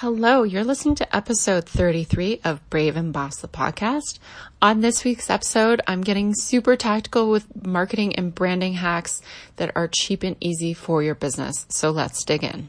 Hello, you're listening to episode 33 of Brave and Boss the podcast. On this week's episode, I'm getting super tactical with marketing and branding hacks that are cheap and easy for your business. So let's dig in.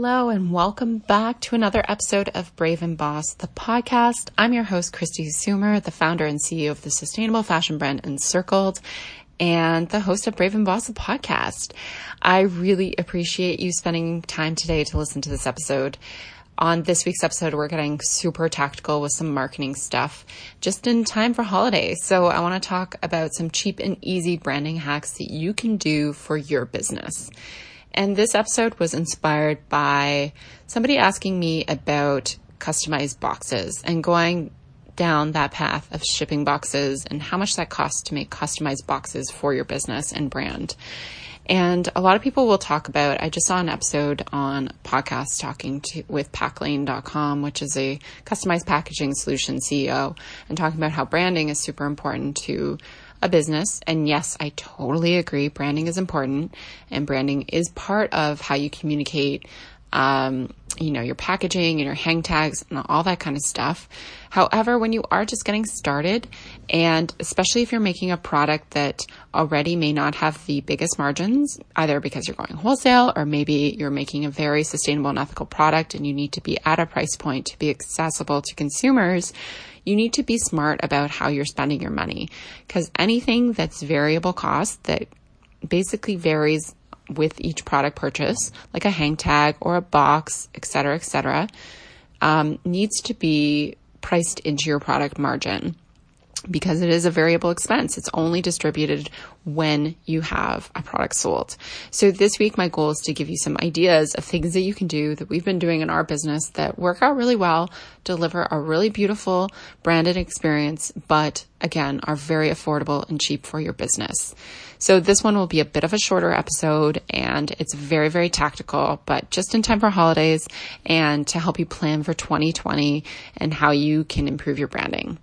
Hello and welcome back to another episode of Brave and Boss, the podcast. I'm your host, Kristi Soomer, the founder and CEO of the sustainable fashion brand Encircled and the host of Brave and Boss, the podcast. I really appreciate you spending time today to listen to this episode. On this week's episode, we're getting super tactical with some marketing stuff just in time for holidays. So I want to talk about some cheap and easy branding hacks that you can do for your business. And this episode was inspired by somebody asking me about customized boxes and going down that path of shipping boxes and how much that costs to make customized boxes for your business and brand. And a lot of people will talk about, I just saw an episode on podcast talking to, with packlane.com, which is a customized packaging solution CEO and talking about how branding is super important to a business. And yes, I totally agree. Branding is important and branding is part of how you communicate, um, you know, your packaging and your hang tags and all that kind of stuff. However, when you are just getting started and especially if you're making a product that already may not have the biggest margins, either because you're going wholesale or maybe you're making a very sustainable and ethical product and you need to be at a price point to be accessible to consumers, you need to be smart about how you're spending your money because anything that's variable cost that basically varies with each product purchase, like a hang tag or a box, et cetera, et cetera, um, needs to be priced into your product margin because it is a variable expense. It's only distributed when you have a product sold. So this week, my goal is to give you some ideas of things that you can do that we've been doing in our business that work out really well, deliver a really beautiful branded experience, but again, are very affordable and cheap for your business. So this one will be a bit of a shorter episode and it's very, very tactical, but just in time for holidays and to help you plan for 2020 and how you can improve your branding.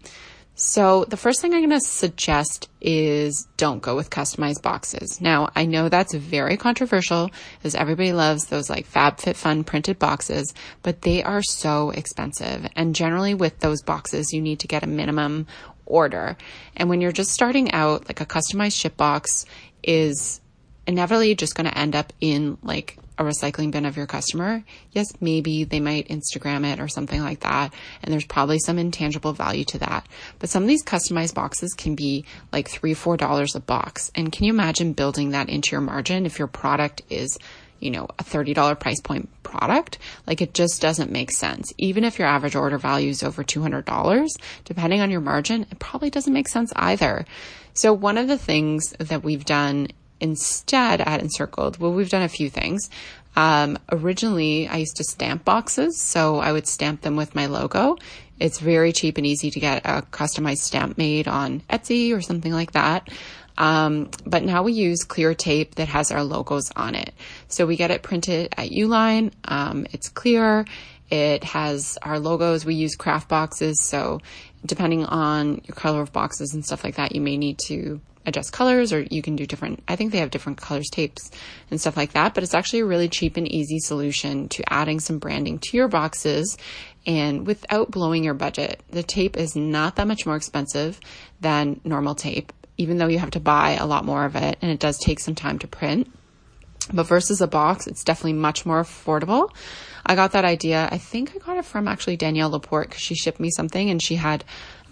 So the first thing I'm going to suggest is don't go with customized boxes. Now, I know that's very controversial as everybody loves those like FabFitFun printed boxes, but they are so expensive. And generally with those boxes, you need to get a minimum order. And when you're just starting out, like a customized ship box is inevitably just going to end up in like a recycling bin of your customer, yes, maybe they might Instagram it or something like that. And there's probably some intangible value to that. But some of these customized boxes can be like three, four dollars a box. And can you imagine building that into your margin if your product is you know, a $30 price point product, like it just doesn't make sense. Even if your average order value is over $200, depending on your margin, it probably doesn't make sense either. So one of the things that we've done instead at Encircled, well, we've done a few things. Um, originally, I used to stamp boxes, so I would stamp them with my logo. It's very cheap and easy to get a customized stamp made on Etsy or something like that. Um, but now we use clear tape that has our logos on it. So we get it printed at Uline. Um, it's clear. It has our logos. We use craft boxes. So depending on your color of boxes and stuff like that, you may need to adjust colors or you can do different, I think they have different colors tapes and stuff like that, but it's actually a really cheap and easy solution to adding some branding to your boxes and without blowing your budget. The tape is not that much more expensive than normal tape, even though you have to buy a lot more of it and it does take some time to print. But versus a box, it's definitely much more affordable. I got that idea. I think I got it from actually Danielle Laporte because she shipped me something and she had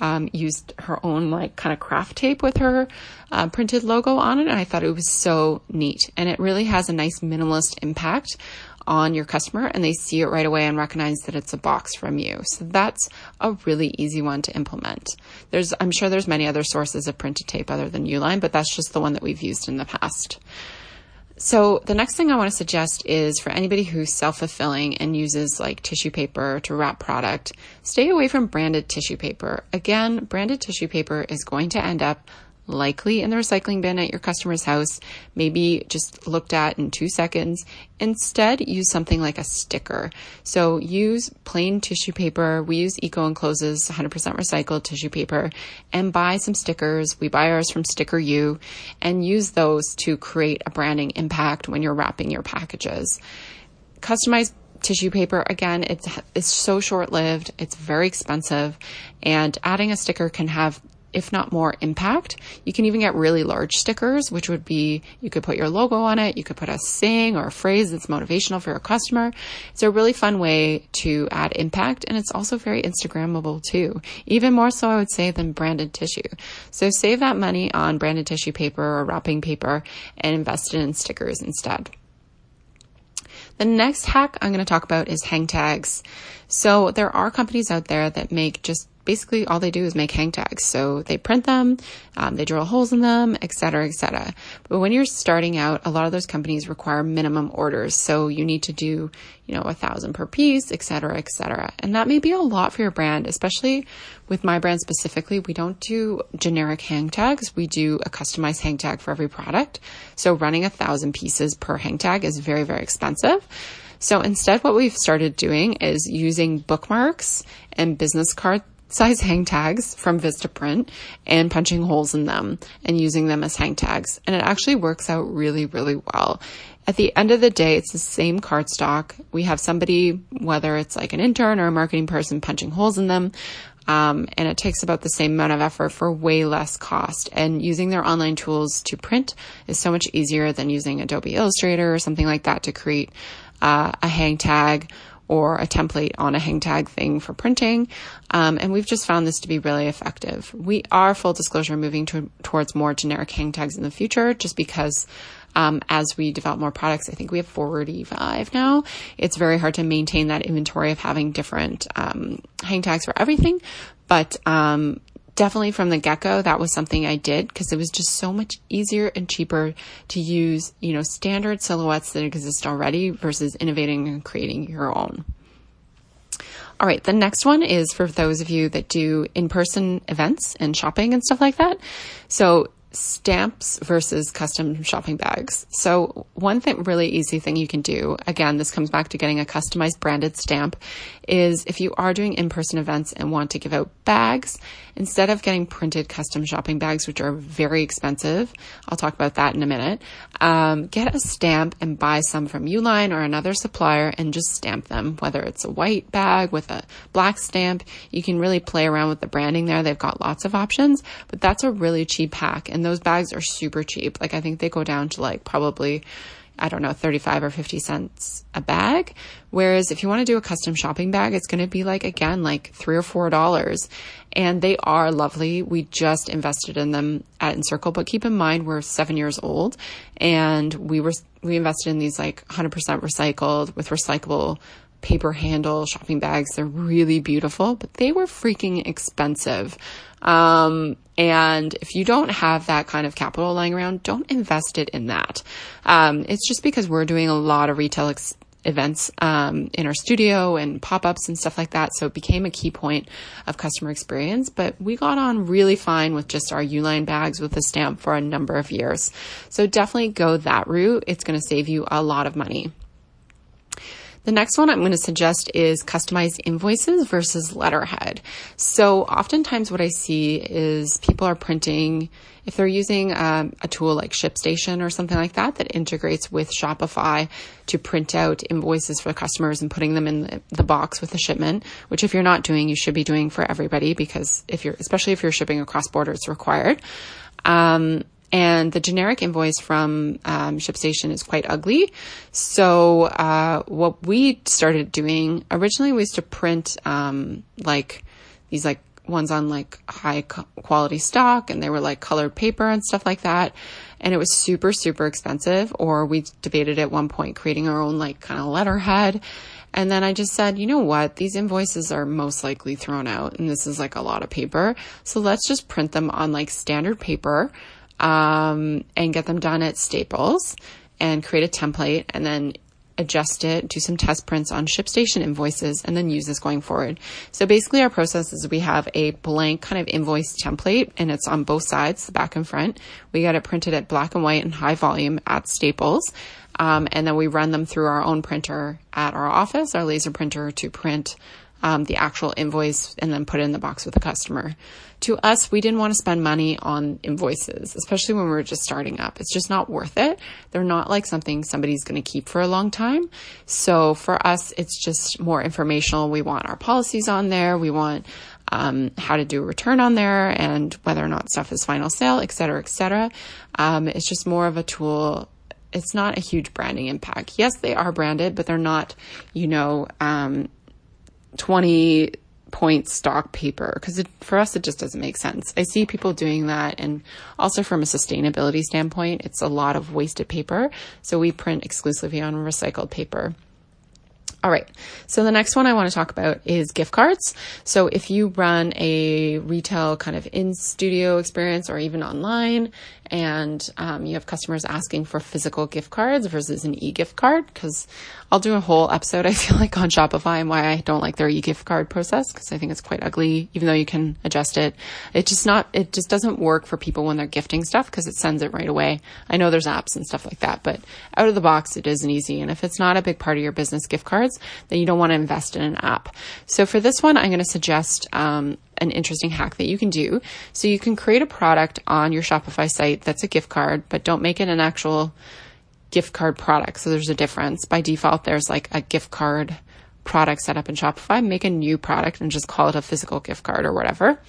um, used her own like kind of craft tape with her uh, printed logo on it. And I thought it was so neat. And it really has a nice minimalist impact on your customer and they see it right away and recognize that it's a box from you. So that's a really easy one to implement. There's, I'm sure there's many other sources of printed tape other than Uline, but that's just the one that we've used in the past. So the next thing I want to suggest is for anybody who's self-fulfilling and uses like tissue paper to wrap product, stay away from branded tissue paper. Again, branded tissue paper is going to end up likely in the recycling bin at your customer's house, maybe just looked at in two seconds. Instead, use something like a sticker. So use plain tissue paper. We use EcoEnclose's 100% recycled tissue paper and buy some stickers. We buy ours from StickerYou and use those to create a branding impact when you're wrapping your packages. Customized tissue paper again it's it's so short lived it's very expensive and adding a sticker can have if not more impact. You can even get really large stickers, which would be you could put your logo on it, you could put a saying or a phrase that's motivational for your customer. It's a really fun way to add impact and it's also very Instagrammable too. Even more so I would say than branded tissue. So save that money on branded tissue paper or wrapping paper and invest it in stickers instead. The next hack I'm going to talk about is hang tags. So there are companies out there that make just basically all they do is make hang tags. So they print them, um, they drill holes in them, et cetera, et cetera. But when you're starting out, a lot of those companies require minimum orders. So you need to do, you know, a thousand per piece, et cetera, et cetera. And that may be a lot for your brand, especially with my brand specifically. We don't do generic hang tags. We do a customized hang tag for every product. So running a thousand pieces per hang tag is very, very expensive. So instead, what we've started doing is using bookmarks and business card size hang tags from Vistaprint and punching holes in them and using them as hang tags. And it actually works out really, really well. At the end of the day, it's the same cardstock. We have somebody, whether it's like an intern or a marketing person punching holes in them. Um, and it takes about the same amount of effort for way less cost. And using their online tools to print is so much easier than using Adobe Illustrator or something like that to create uh, a hang tag or a template on a hang tag thing for printing. Um, and we've just found this to be really effective. We are full disclosure moving to, towards more generic hang tags in the future just because um, as we develop more products, I think we have 45 now. It's very hard to maintain that inventory of having different um, hang tags for everything. But um, definitely from the get go, that was something I did because it was just so much easier and cheaper to use, you know, standard silhouettes that exist already versus innovating and creating your own. All right, the next one is for those of you that do in person events and shopping and stuff like that. So, stamps versus custom shopping bags. So one thing, really easy thing you can do, again, this comes back to getting a customized branded stamp, is if you are doing in-person events and want to give out bags, instead of getting printed custom shopping bags, which are very expensive, I'll talk about that in a minute, um, get a stamp and buy some from Uline or another supplier and just stamp them, whether it's a white bag with a black stamp. You can really play around with the branding there. They've got lots of options, but that's a really cheap hack. And those bags are super cheap. Like I think they go down to like probably, I don't know, 35 or 50 cents a bag. Whereas if you want to do a custom shopping bag, it's going to be like, again, like three or four dollars. And they are lovely. We just invested in them at Encircle, but keep in mind we're seven years old and we were, we invested in these like 100% recycled with recyclable paper handle shopping bags. They're really beautiful, but they were freaking expensive. Um, and if you don't have that kind of capital lying around, don't invest it in that. Um, it's just because we're doing a lot of retail ex- events um, in our studio and pop-ups and stuff like that. So it became a key point of customer experience. But we got on really fine with just our uline bags with a stamp for a number of years. So definitely go that route. It's going to save you a lot of money the next one I'm going to suggest is customized invoices versus letterhead. So oftentimes what I see is people are printing, if they're using um, a tool like ShipStation or something like that, that integrates with Shopify to print out invoices for customers and putting them in the, box with the shipment, which if you're not doing, you should be doing for everybody because if you're, especially if you're shipping across borders, it's required. Um, and the generic invoice from um, ShipStation is quite ugly. So uh, what we started doing originally was to print um, like these like ones on like high quality stock, and they were like colored paper and stuff like that. And it was super super expensive. Or we debated at one point creating our own like kind of letterhead. And then I just said, you know what? These invoices are most likely thrown out and this is like a lot of paper. So let's just print them on like standard paper um, and get them done at Staples and create a template and then adjust it, do some test prints on ShipStation invoices, and then use this going forward. So basically our process is we have a blank kind of invoice template and it's on both sides, the back and front. We got it printed at black and white and high volume at Staples. Um, and then we run them through our own printer at our office, our laser printer to print um, the actual invoice and then put it in the box with the customer. To us, we didn't want to spend money on invoices, especially when we were just starting up. It's just not worth it. They're not like something somebody's going to keep for a long time. So for us, it's just more informational. We want our policies on there. We want um, how to do a return on there and whether or not stuff is final sale, et cetera, et cetera. Um, it's just more of a tool it's not a huge branding impact. Yes, they are branded, but they're not, you know, um, 20 point stock paper because for us it just doesn't make sense. I see people doing that and also from a sustainability standpoint, it's a lot of wasted paper. So we print exclusively on recycled paper. All right. So the next one I want to talk about is gift cards. So if you run a retail kind of in studio experience or even online and um, you have customers asking for physical gift cards versus an e-gift card, because I'll do a whole episode, I feel like, on Shopify and why I don't like their e-gift card process, because I think it's quite ugly, even though you can adjust it. It just not, it just doesn't work for people when they're gifting stuff because it sends it right away. I know there's apps and stuff like that, but out of the box, it isn't easy. And if it's not a big part of your business gift cards, then you don't want to invest in an app. So for this one, I'm going to suggest, um, an interesting hack that you can do. So you can create a product on your Shopify site that's a gift card, but don't make it an actual gift card product. So there's a difference. By default, there's like a gift card product set up in Shopify. Make a new product and just call it a physical gift card or whatever.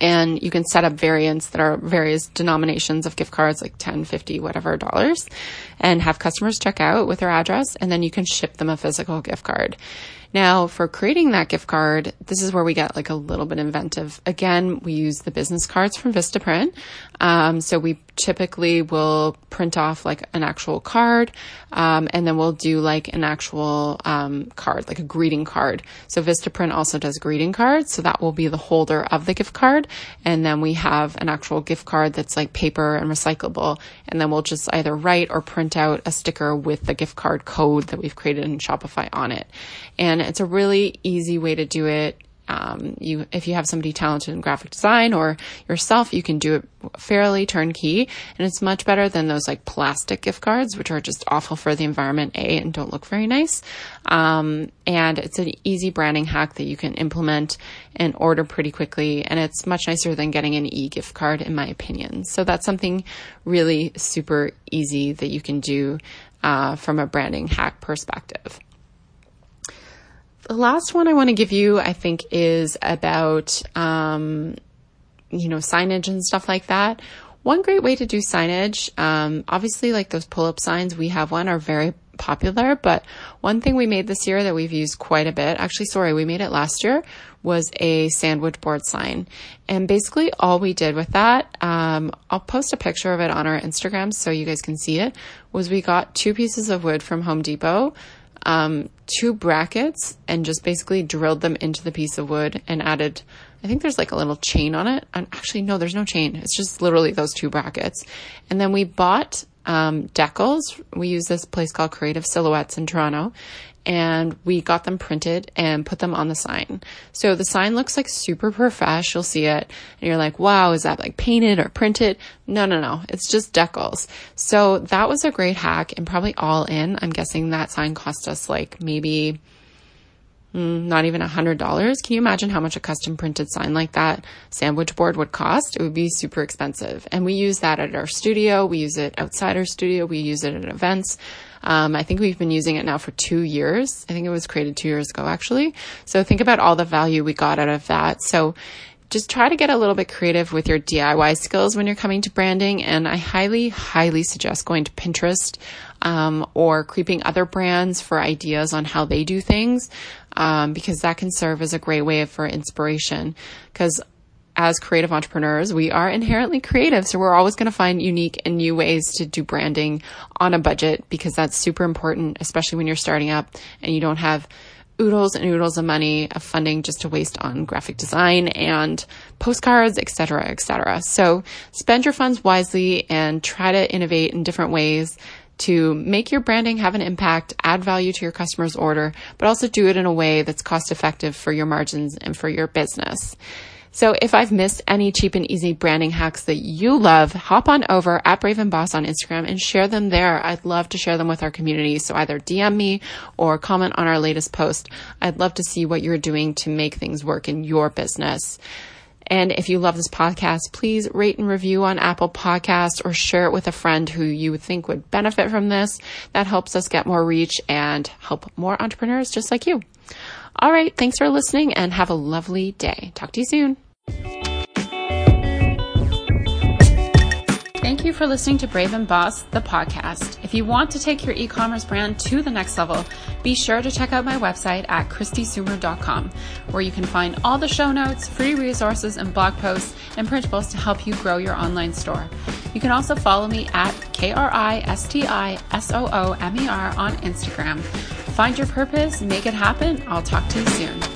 And you can set up variants that are various denominations of gift cards, like 10, 50, whatever dollars, and have customers check out with their address. And then you can ship them a physical gift card. Now, for creating that gift card, this is where we get like a little bit inventive. Again, we use the business cards from Vistaprint. Um, so we typically will print off like an actual card, um, and then we'll do like an actual um, card, like a greeting card. So Vistaprint also does greeting cards, so that will be the holder of the gift card, and then we have an actual gift card that's like paper and recyclable, and then we'll just either write or print out a sticker with the gift card code that we've created in Shopify on it. And it's a really easy way to do it. Um, you, if you have somebody talented in graphic design or yourself, you can do it fairly turnkey and it's much better than those like plastic gift cards, which are just awful for the environment, A, and don't look very nice. Um, and it's an easy branding hack that you can implement and order pretty quickly. And it's much nicer than getting an e gift card, in my opinion. So that's something really super easy that you can do, uh, from a branding hack perspective. The last one I want to give you, I think, is about, um, you know, signage and stuff like that. One great way to do signage, um, obviously, like those pull up signs, we have one, are very popular. But one thing we made this year that we've used quite a bit, actually, sorry, we made it last year, was a sandwich board sign. And basically, all we did with that, um, I'll post a picture of it on our Instagram so you guys can see it, was we got two pieces of wood from Home Depot um, two brackets and just basically drilled them into the piece of wood and added, I think there's like a little chain on it. And actually, no, there's no chain. It's just literally those two brackets. And then we bought um, decals. We use this place called Creative Silhouettes in Toronto and we got them printed and put them on the sign. So the sign looks like super profesh. You'll see it and you're like, wow, is that like painted or printed? No, no, no. It's just decals. So that was a great hack and probably all in. I'm guessing that sign cost us like maybe not even a hundred dollars. Can you imagine how much a custom printed sign like that sandwich board would cost? It would be super expensive. And we use that at our studio. We use it outside our studio. We use it at events. Um, I think we've been using it now for two years. I think it was created two years ago, actually. So think about all the value we got out of that. So just try to get a little bit creative with your DIY skills when you're coming to branding. And I highly, highly suggest going to Pinterest um, or creeping other brands for ideas on how they do things um, because that can serve as a great way for inspiration. Because as creative entrepreneurs, we are inherently creative. So we're always going to find unique and new ways to do branding on a budget because that's super important, especially when you're starting up and you don't have oodles and oodles of money of funding just to waste on graphic design and postcards, etc., etc. So spend your funds wisely and try to innovate in different ways to make your branding have an impact, add value to your customer's order, but also do it in a way that's cost effective for your margins and for your business. So if I've missed any cheap and easy branding hacks that you love, hop on over at Brave and Boss on Instagram and share them there. I'd love to share them with our community. So either DM me or comment on our latest post. I'd love to see what you're doing to make things work in your business. And if you love this podcast, please rate and review on Apple Podcasts or share it with a friend who you think would benefit from this. That helps us get more reach and help more entrepreneurs just like you. All right. Thanks for listening and have a lovely day. Talk to you soon. Thank you for listening to Brave and Boss, the podcast. If you want to take your e commerce brand to the next level, be sure to check out my website at kristisoomer.com, where you can find all the show notes, free resources, and blog posts and printables to help you grow your online store. You can also follow me at K R I S T I S O O M E R on Instagram. Find your purpose, make it happen. I'll talk to you soon.